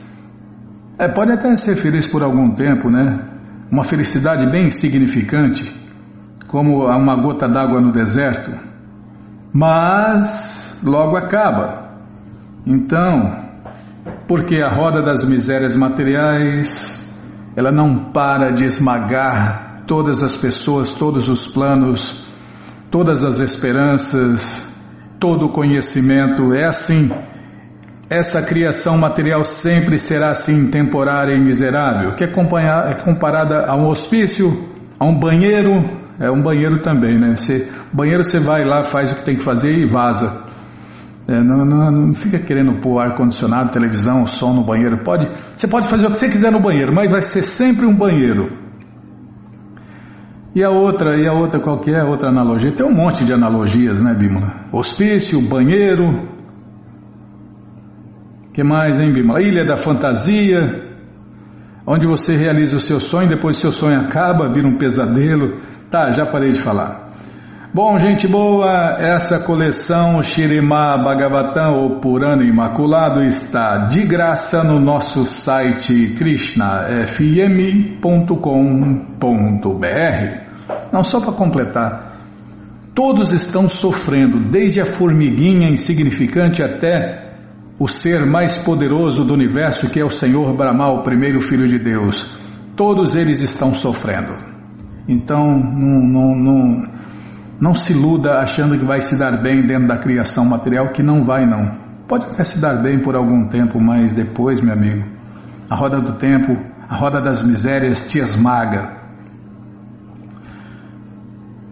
[SPEAKER 1] É, pode até ser feliz por algum tempo, né? Uma felicidade bem insignificante, como uma gota d'água no deserto. mas logo acaba. Então, porque a roda das misérias materiais, ela não para de esmagar todas as pessoas, todos os planos, todas as esperanças, todo o conhecimento. É assim. Essa criação material sempre será assim temporária e miserável, que é, é comparada a um hospício, a um banheiro, é um banheiro também, né? Você, banheiro você vai lá, faz o que tem que fazer e vaza. É, não, não, não, fica querendo pôr ar-condicionado, televisão, som no banheiro. Pode, você pode fazer o que você quiser no banheiro, mas vai ser sempre um banheiro. E a outra, e a outra qualquer é outra analogia? Tem um monte de analogias, né, Bímola? Hospício, banheiro. que mais, hein, Bímola? Ilha da fantasia, onde você realiza o seu sonho, depois seu sonho acaba, vira um pesadelo. Tá, já parei de falar. Bom, gente boa, essa coleção Shirimá Bhagavatam ou Purana Imaculado está de graça no nosso site krishnafm.com.br. Não, só para completar, todos estão sofrendo, desde a formiguinha insignificante até o ser mais poderoso do universo, que é o Senhor Brahma, o primeiro filho de Deus. Todos eles estão sofrendo. Então, não, não, não não se iluda achando que vai se dar bem dentro da criação material, que não vai não. Pode até se dar bem por algum tempo, mas depois, meu amigo, a roda do tempo, a roda das misérias te esmaga.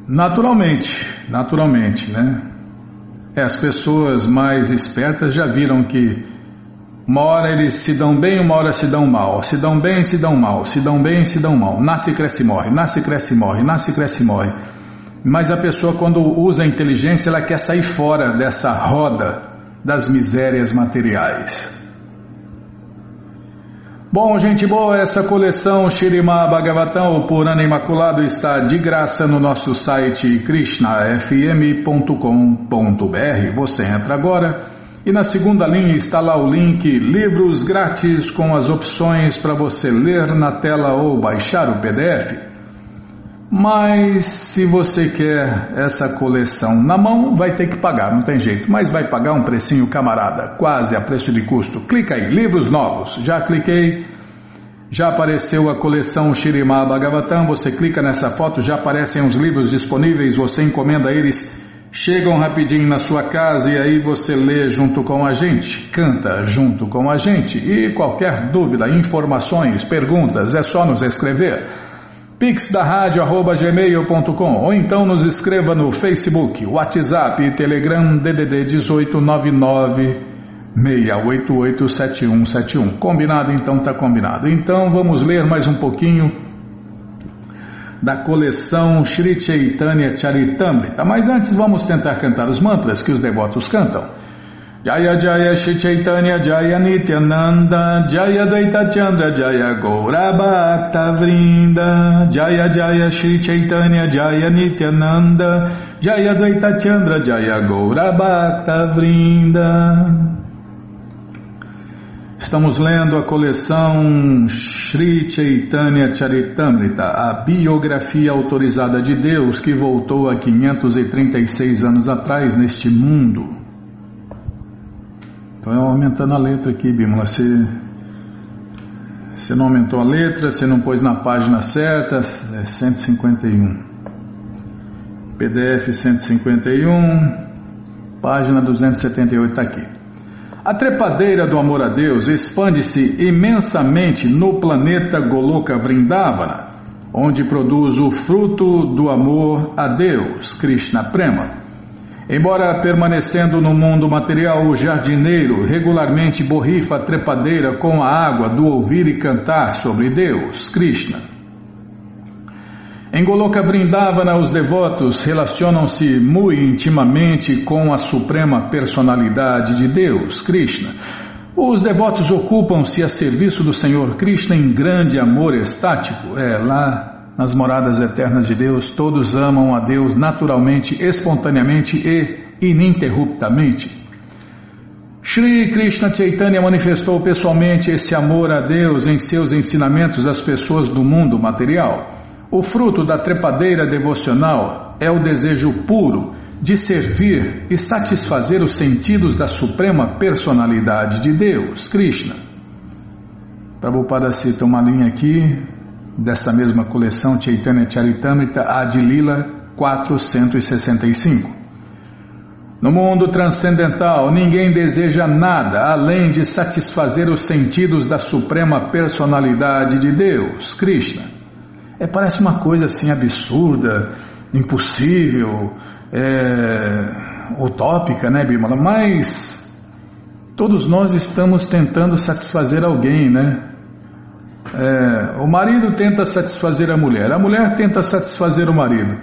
[SPEAKER 1] Naturalmente, naturalmente, né? É, as pessoas mais espertas já viram que uma hora eles se dão bem, uma hora se dão mal. Se dão bem, se dão mal. Se dão bem, se dão mal. Nasce, cresce, morre. Nasce, cresce, morre. Nasce, cresce, morre. Mas a pessoa, quando usa a inteligência, ela quer sair fora dessa roda das misérias materiais. Bom, gente boa, essa coleção Shirima Bhagavatam, o Purana Imaculado, está de graça no nosso site krishnafm.com.br. Você entra agora e na segunda linha está lá o link Livros Grátis com as opções para você ler na tela ou baixar o PDF. Mas se você quer essa coleção na mão, vai ter que pagar, não tem jeito. Mas vai pagar um precinho camarada, quase a preço de custo. Clica aí, livros novos. Já cliquei, já apareceu a coleção Shirimá Bhagavatam. Você clica nessa foto, já aparecem os livros disponíveis. Você encomenda eles, chegam rapidinho na sua casa e aí você lê junto com a gente, canta junto com a gente. E qualquer dúvida, informações, perguntas, é só nos escrever pix da rádio arroba gmail.com ou então nos escreva no Facebook, WhatsApp e Telegram DDD 1899 6887171. Combinado? Então tá combinado. Então vamos ler mais um pouquinho da coleção Sri Chaitanya Charitamrita. Mas antes vamos tentar cantar os mantras que os devotos cantam. Jaya Jaya Shri Chaitanya Jaya Nityananda Jaya Dvaita Chandra Jaya Gaura Bhakta Vrinda Jaya Jaya Shri Chaitanya Jaya Nityananda Jaya Dvaita Chandra Jaya Gaura Bhakta Vrinda Estamos lendo a coleção Sri Chaitanya Charitamrita, a biografia autorizada de Deus que voltou há 536 anos atrás neste mundo. Então, aumentando a letra aqui, Bímola. Você, você não aumentou a letra, você não pôs na página certa, é 151. PDF 151, página 278 está aqui. A trepadeira do amor a Deus expande-se imensamente no planeta Goloka Vrindavana, onde produz o fruto do amor a Deus, Krishna Prema. Embora permanecendo no mundo material, o jardineiro regularmente borrifa a trepadeira com a água do ouvir e cantar sobre Deus, Krishna. Em Goloka Vrindavana, os devotos relacionam-se muito intimamente com a suprema personalidade de Deus, Krishna. Os devotos ocupam-se a serviço do Senhor Krishna em grande amor estático. É lá nas moradas eternas de Deus, todos amam a Deus naturalmente, espontaneamente e ininterruptamente. Shri Krishna Chaitanya manifestou pessoalmente esse amor a Deus em seus ensinamentos às pessoas do mundo material. O fruto da trepadeira devocional é o desejo puro de servir e satisfazer os sentidos da suprema personalidade de Deus, Krishna. Prabhupada cita uma linha aqui dessa mesma coleção Chaitanya Charitamrita Adilila 465. No mundo transcendental, ninguém deseja nada além de satisfazer os sentidos da suprema personalidade de Deus, Krishna. É, parece uma coisa assim absurda, impossível, é, utópica, né, Bimala? Mas todos nós estamos tentando satisfazer alguém, né? É, o marido tenta satisfazer a mulher, a mulher tenta satisfazer o marido,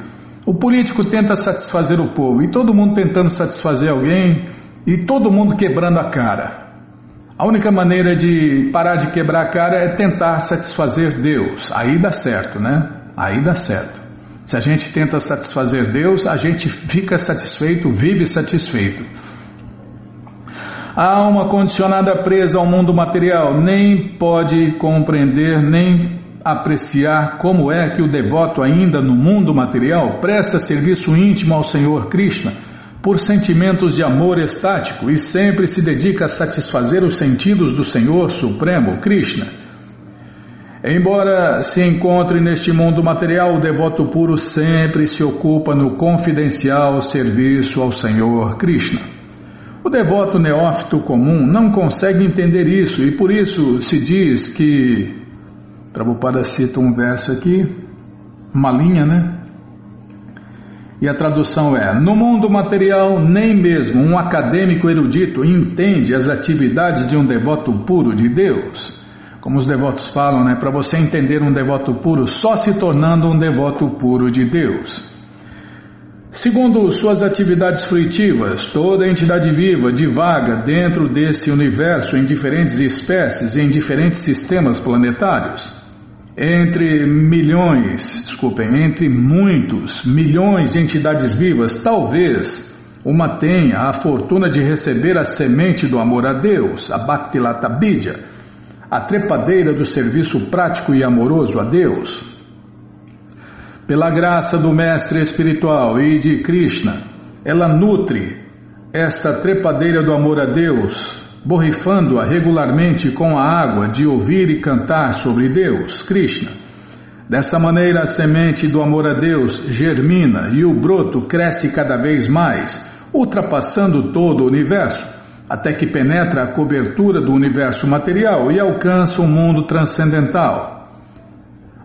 [SPEAKER 1] o político tenta satisfazer o povo, e todo mundo tentando satisfazer alguém, e todo mundo quebrando a cara. A única maneira de parar de quebrar a cara é tentar satisfazer Deus. Aí dá certo, né? Aí dá certo. Se a gente tenta satisfazer Deus, a gente fica satisfeito, vive satisfeito. A alma condicionada presa ao mundo material nem pode compreender nem apreciar como é que o devoto, ainda no mundo material, presta serviço íntimo ao Senhor Krishna por sentimentos de amor estático e sempre se dedica a satisfazer os sentidos do Senhor Supremo Krishna. Embora se encontre neste mundo material, o devoto puro sempre se ocupa no confidencial serviço ao Senhor Krishna. O devoto neófito comum não consegue entender isso e por isso se diz que. Prabhupada cita um verso aqui, uma linha, né? E a tradução é: No mundo material, nem mesmo um acadêmico erudito entende as atividades de um devoto puro de Deus. Como os devotos falam, né? Para você entender um devoto puro, só se tornando um devoto puro de Deus. Segundo suas atividades fruitivas, toda entidade viva divaga dentro desse universo em diferentes espécies e em diferentes sistemas planetários. Entre milhões, desculpem, entre muitos milhões de entidades vivas, talvez uma tenha a fortuna de receber a semente do amor a Deus, a Bhaktilata Bidya, a trepadeira do serviço prático e amoroso a Deus, pela graça do Mestre Espiritual e de Krishna, ela nutre esta trepadeira do amor a Deus, borrifando-a regularmente com a água de ouvir e cantar sobre Deus, Krishna. Dessa maneira, a semente do amor a Deus germina e o broto cresce cada vez mais, ultrapassando todo o universo, até que penetra a cobertura do universo material e alcança o mundo transcendental.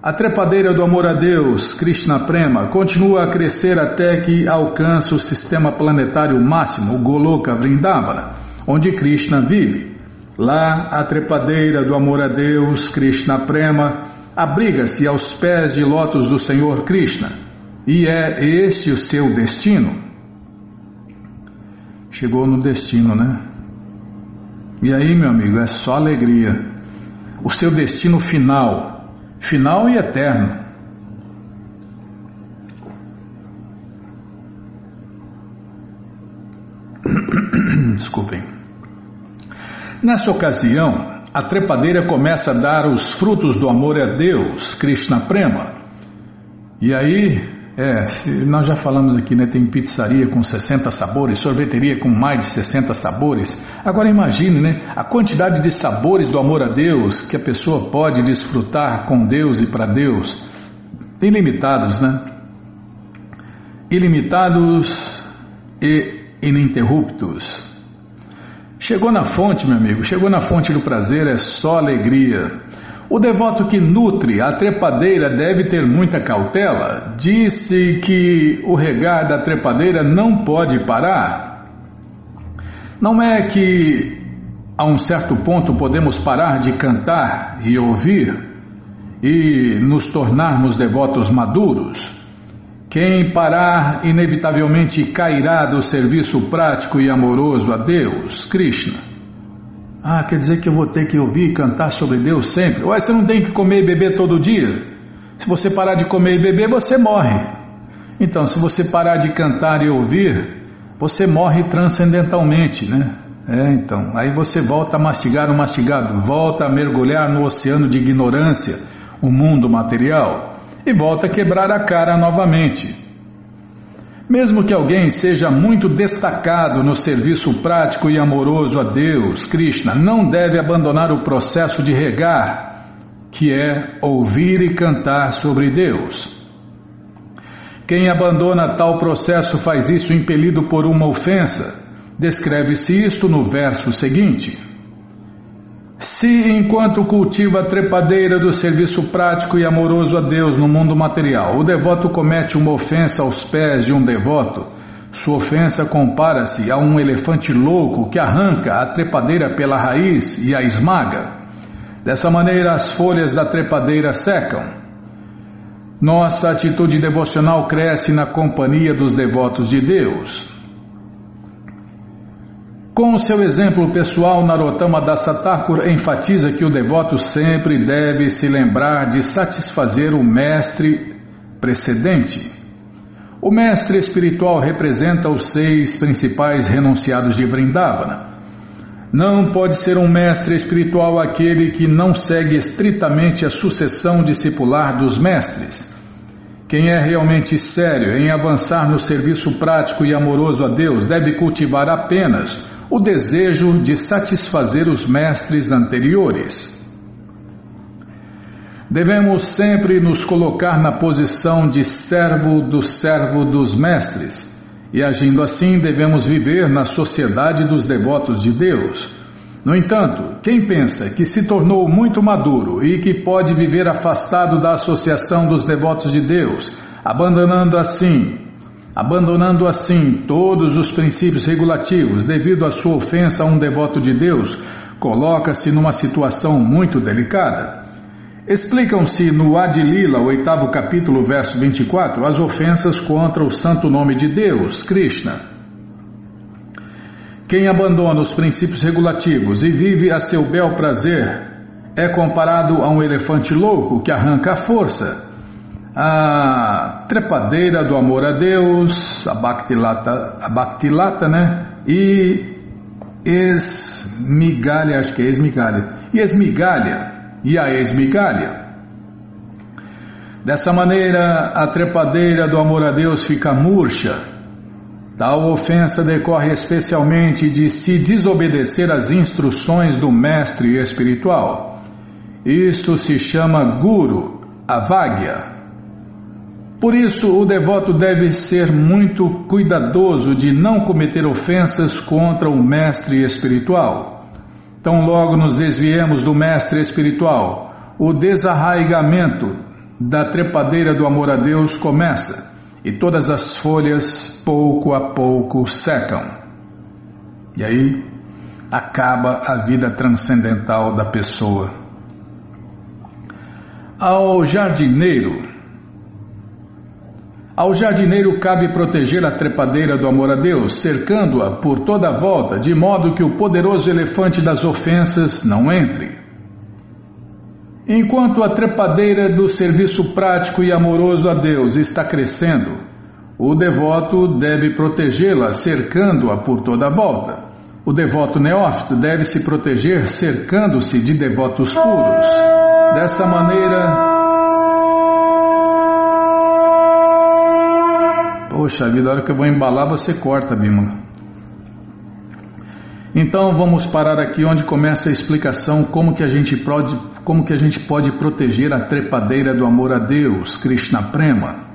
[SPEAKER 1] A trepadeira do amor a Deus, Krishna Prema, continua a crescer até que alcança o sistema planetário máximo, o Goloka Vrindavana, onde Krishna vive. Lá, a trepadeira do amor a Deus, Krishna Prema, abriga-se aos pés de lótus do Senhor Krishna. E é este o seu destino. Chegou no destino, né? E aí, meu amigo, é só alegria. O seu destino final final e eterno. Desculpem. Nessa ocasião, a trepadeira começa a dar os frutos do amor a Deus, Krishna Prema. E aí, é, nós já falamos aqui, né? Tem pizzaria com 60 sabores, sorveteria com mais de 60 sabores. Agora imagine, né? A quantidade de sabores do amor a Deus que a pessoa pode desfrutar com Deus e para Deus. Ilimitados, né? Ilimitados e ininterruptos. Chegou na fonte, meu amigo, chegou na fonte do prazer, é só alegria. O devoto que nutre a trepadeira deve ter muita cautela. Disse que o regar da trepadeira não pode parar. Não é que a um certo ponto podemos parar de cantar e ouvir e nos tornarmos devotos maduros. Quem parar inevitavelmente cairá do serviço prático e amoroso a Deus, Krishna. Ah, quer dizer que eu vou ter que ouvir e cantar sobre Deus sempre? Ué, você não tem que comer e beber todo dia? Se você parar de comer e beber, você morre. Então, se você parar de cantar e ouvir, você morre transcendentalmente, né? É, então, aí você volta a mastigar o mastigado, volta a mergulhar no oceano de ignorância, o mundo material, e volta a quebrar a cara novamente. Mesmo que alguém seja muito destacado no serviço prático e amoroso a Deus, Krishna, não deve abandonar o processo de regar, que é ouvir e cantar sobre Deus. Quem abandona tal processo faz isso impelido por uma ofensa. Descreve-se isto no verso seguinte. Se, enquanto cultiva a trepadeira do serviço prático e amoroso a Deus no mundo material, o devoto comete uma ofensa aos pés de um devoto, sua ofensa compara-se a um elefante louco que arranca a trepadeira pela raiz e a esmaga. Dessa maneira, as folhas da trepadeira secam. Nossa atitude devocional cresce na companhia dos devotos de Deus. Com o seu exemplo pessoal, Narottama Dasatakura enfatiza que o devoto sempre deve se lembrar de satisfazer o mestre precedente. O mestre espiritual representa os seis principais renunciados de Vrindavana. Não pode ser um mestre espiritual aquele que não segue estritamente a sucessão discipular dos mestres. Quem é realmente sério em avançar no serviço prático e amoroso a Deus deve cultivar apenas o desejo de satisfazer os mestres anteriores. Devemos sempre nos colocar na posição de servo do servo dos mestres, e agindo assim devemos viver na sociedade dos devotos de Deus. No entanto, quem pensa que se tornou muito maduro e que pode viver afastado da associação dos devotos de Deus, abandonando assim Abandonando assim todos os princípios regulativos devido à sua ofensa a um devoto de Deus, coloca-se numa situação muito delicada. Explicam-se no Adilila, oitavo capítulo, verso 24, as ofensas contra o santo nome de Deus, Krishna. Quem abandona os princípios regulativos e vive a seu bel prazer é comparado a um elefante louco que arranca a força a trepadeira do amor a Deus, a Bhaktilata, a né? E esmigalha, acho que é esmigalha. E esmigalha, e a esmigalha. Dessa maneira, a trepadeira do amor a Deus fica murcha. Tal ofensa decorre especialmente de se desobedecer às instruções do mestre espiritual. Isto se chama Guru, Avagya. Por isso, o devoto deve ser muito cuidadoso de não cometer ofensas contra o mestre espiritual. Tão logo nos desviemos do mestre espiritual, o desarraigamento da trepadeira do amor a Deus começa e todas as folhas, pouco a pouco, secam. E aí acaba a vida transcendental da pessoa. Ao jardineiro, ao jardineiro cabe proteger a trepadeira do amor a Deus, cercando-a por toda a volta, de modo que o poderoso elefante das ofensas não entre. Enquanto a trepadeira do serviço prático e amoroso a Deus está crescendo, o devoto deve protegê-la, cercando-a por toda a volta. O devoto neófito deve se proteger cercando-se de devotos puros. Dessa maneira, Poxa vida, a hora que eu vou embalar você corta, Bimala. Então vamos parar aqui onde começa a explicação como que a gente pode, como que a gente pode proteger a trepadeira do amor a Deus, Krishna Prema.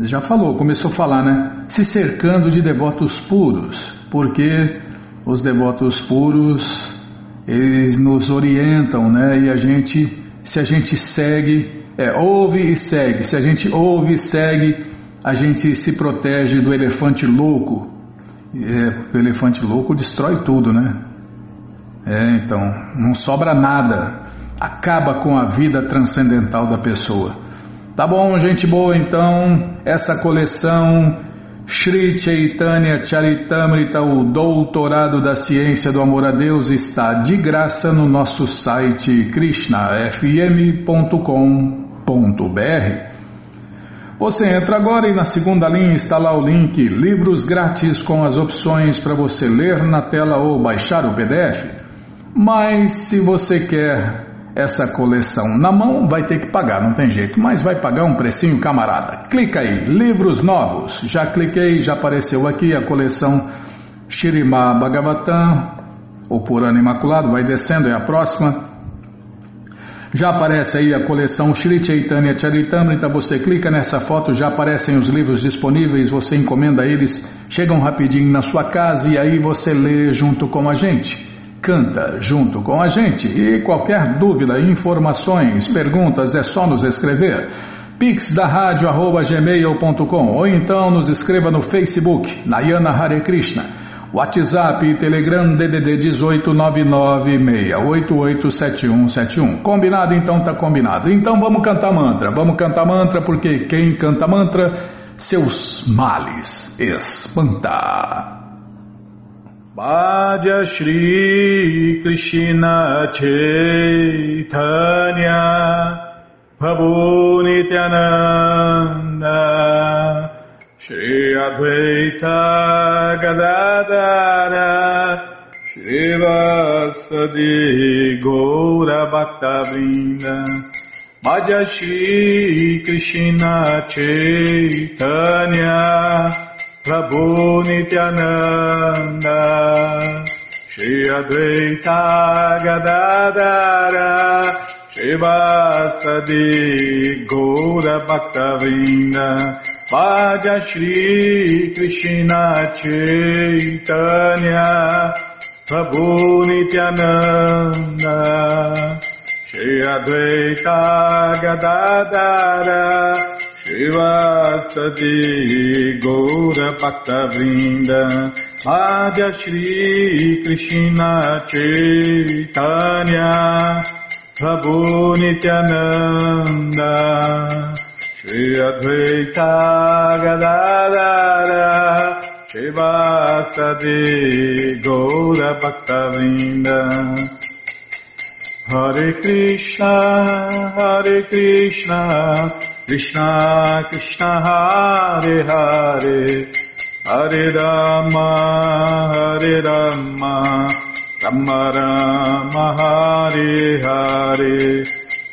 [SPEAKER 1] Já falou, começou a falar, né? Se cercando de devotos puros, porque os devotos puros eles nos orientam, né? E a gente, se a gente segue, é, ouve e segue. Se a gente ouve e segue, a gente se protege do elefante louco. É, o elefante louco destrói tudo, né? É, então, não sobra nada. Acaba com a vida transcendental da pessoa. Tá bom, gente boa, então, essa coleção Sri Chaitanya Charitamrita, o Doutorado da Ciência do Amor a Deus, está de graça no nosso site krishnafm.com.br. Você entra agora e na segunda linha está lá o link Livros Grátis com as opções para você ler na tela ou baixar o PDF. Mas se você quer essa coleção na mão, vai ter que pagar, não tem jeito, mas vai pagar um precinho camarada. Clica aí, livros novos. Já cliquei, já apareceu aqui a coleção Shirima Bhagavatam, o Purana Imaculado, vai descendo, é a próxima. Já aparece aí a coleção Shri Chaitanya Charitamrita, você clica nessa foto, já aparecem os livros disponíveis, você encomenda eles, chegam rapidinho na sua casa e aí você lê junto com a gente. Canta junto com a gente e qualquer dúvida, informações, perguntas é só nos escrever pix da rádio arroba gmail.com ou então nos escreva no Facebook, Nayana Hare Krishna. WhatsApp e Telegram DDD 18986887171. Combinado? Então tá combinado. Então vamos cantar mantra. Vamos cantar mantra porque quem canta mantra, seus males espanta. Bhaja Shri Krishna Chaitanya Prabhu Nityananda Shri Advaita Gadadara Shri Vasadi Gaura Bhaktavrinda Madhya Shri Krishna Chaitanya Prabhu Nityananda Shri Advaita Gadadara Shri Vasadi Bhaktavrinda Vaja Shri Krishna Chaitanya Prabhu Nityananda Shri Advaita Gadadara Shivasadi Gaura Bhakta Vrinda Vaja Shri Shri Advaita Gadadara Shivasadi Gaura Bhaktavinda Hare Krishna Hare Krishna Krishna Krishna Hare Hare. Hare Rama Hare Rama Rama Rama Hare Hare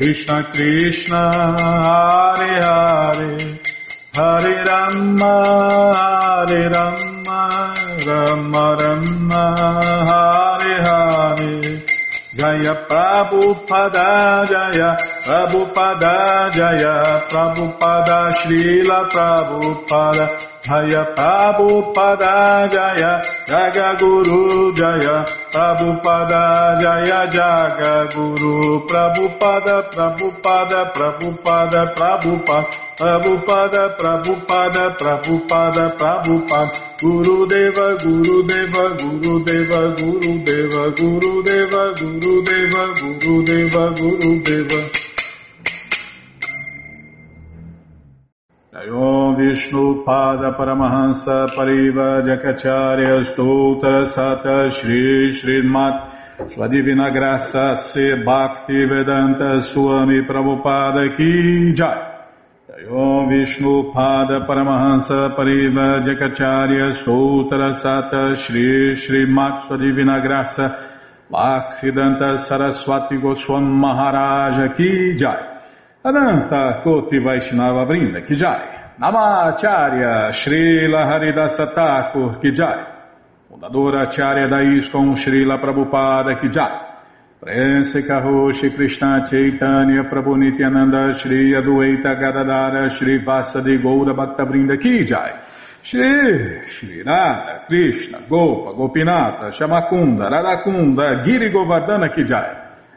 [SPEAKER 1] Krishna Krishna, Hare Hare, Hare Rama, Hare Rama, Rama Rama, Hare Hare. Jaya Prabhupada Jaya Prabhupada Jaya Prabhupada Srila Prabhupada Jaya Prabhupada Jaya Jaga Guru Jaya Prabhupada Jaya Jaga Guru Prabhupada Prabhupada Prabhupada Prabhupada Prabhupada Prabhupada Prabhupada Prabhupada Guru Deva Guru Deva Guru Deva Guru Deva Guru Deva Guru Deva Guru Deva Guru Deva Om Vishnu Pada Paramahansa Pariva Jakacharya Stoutra Sata Shri Srimat Sua Divina Graça Se Bhakti Vedanta Swami Prabhupada Ki Jai. Om Vishnu Pada Paramahansa Pariva Jakacharya Stoutra Sata Shri Srimat Sua Divina Graça Bhaksidanta Saraswati Goswam Maharaja Ki Jai. Ananta Koti Vaishnava Vrinda Kijai, Namacharya Srila Haridasa Thakur Kijai, fundadora Acharya da Srila Prabhupada Kijai, Prense Karoshi Krishna Chaitanya Prabhu Nityananda Shri Adueita Gadadara Shri Vasadi Goura Bhakta Vrinda Kijai, Shri Shri Radha Krishna Gopa Gopinata Shamakunda Radakunda Giri Govardhana Kijai,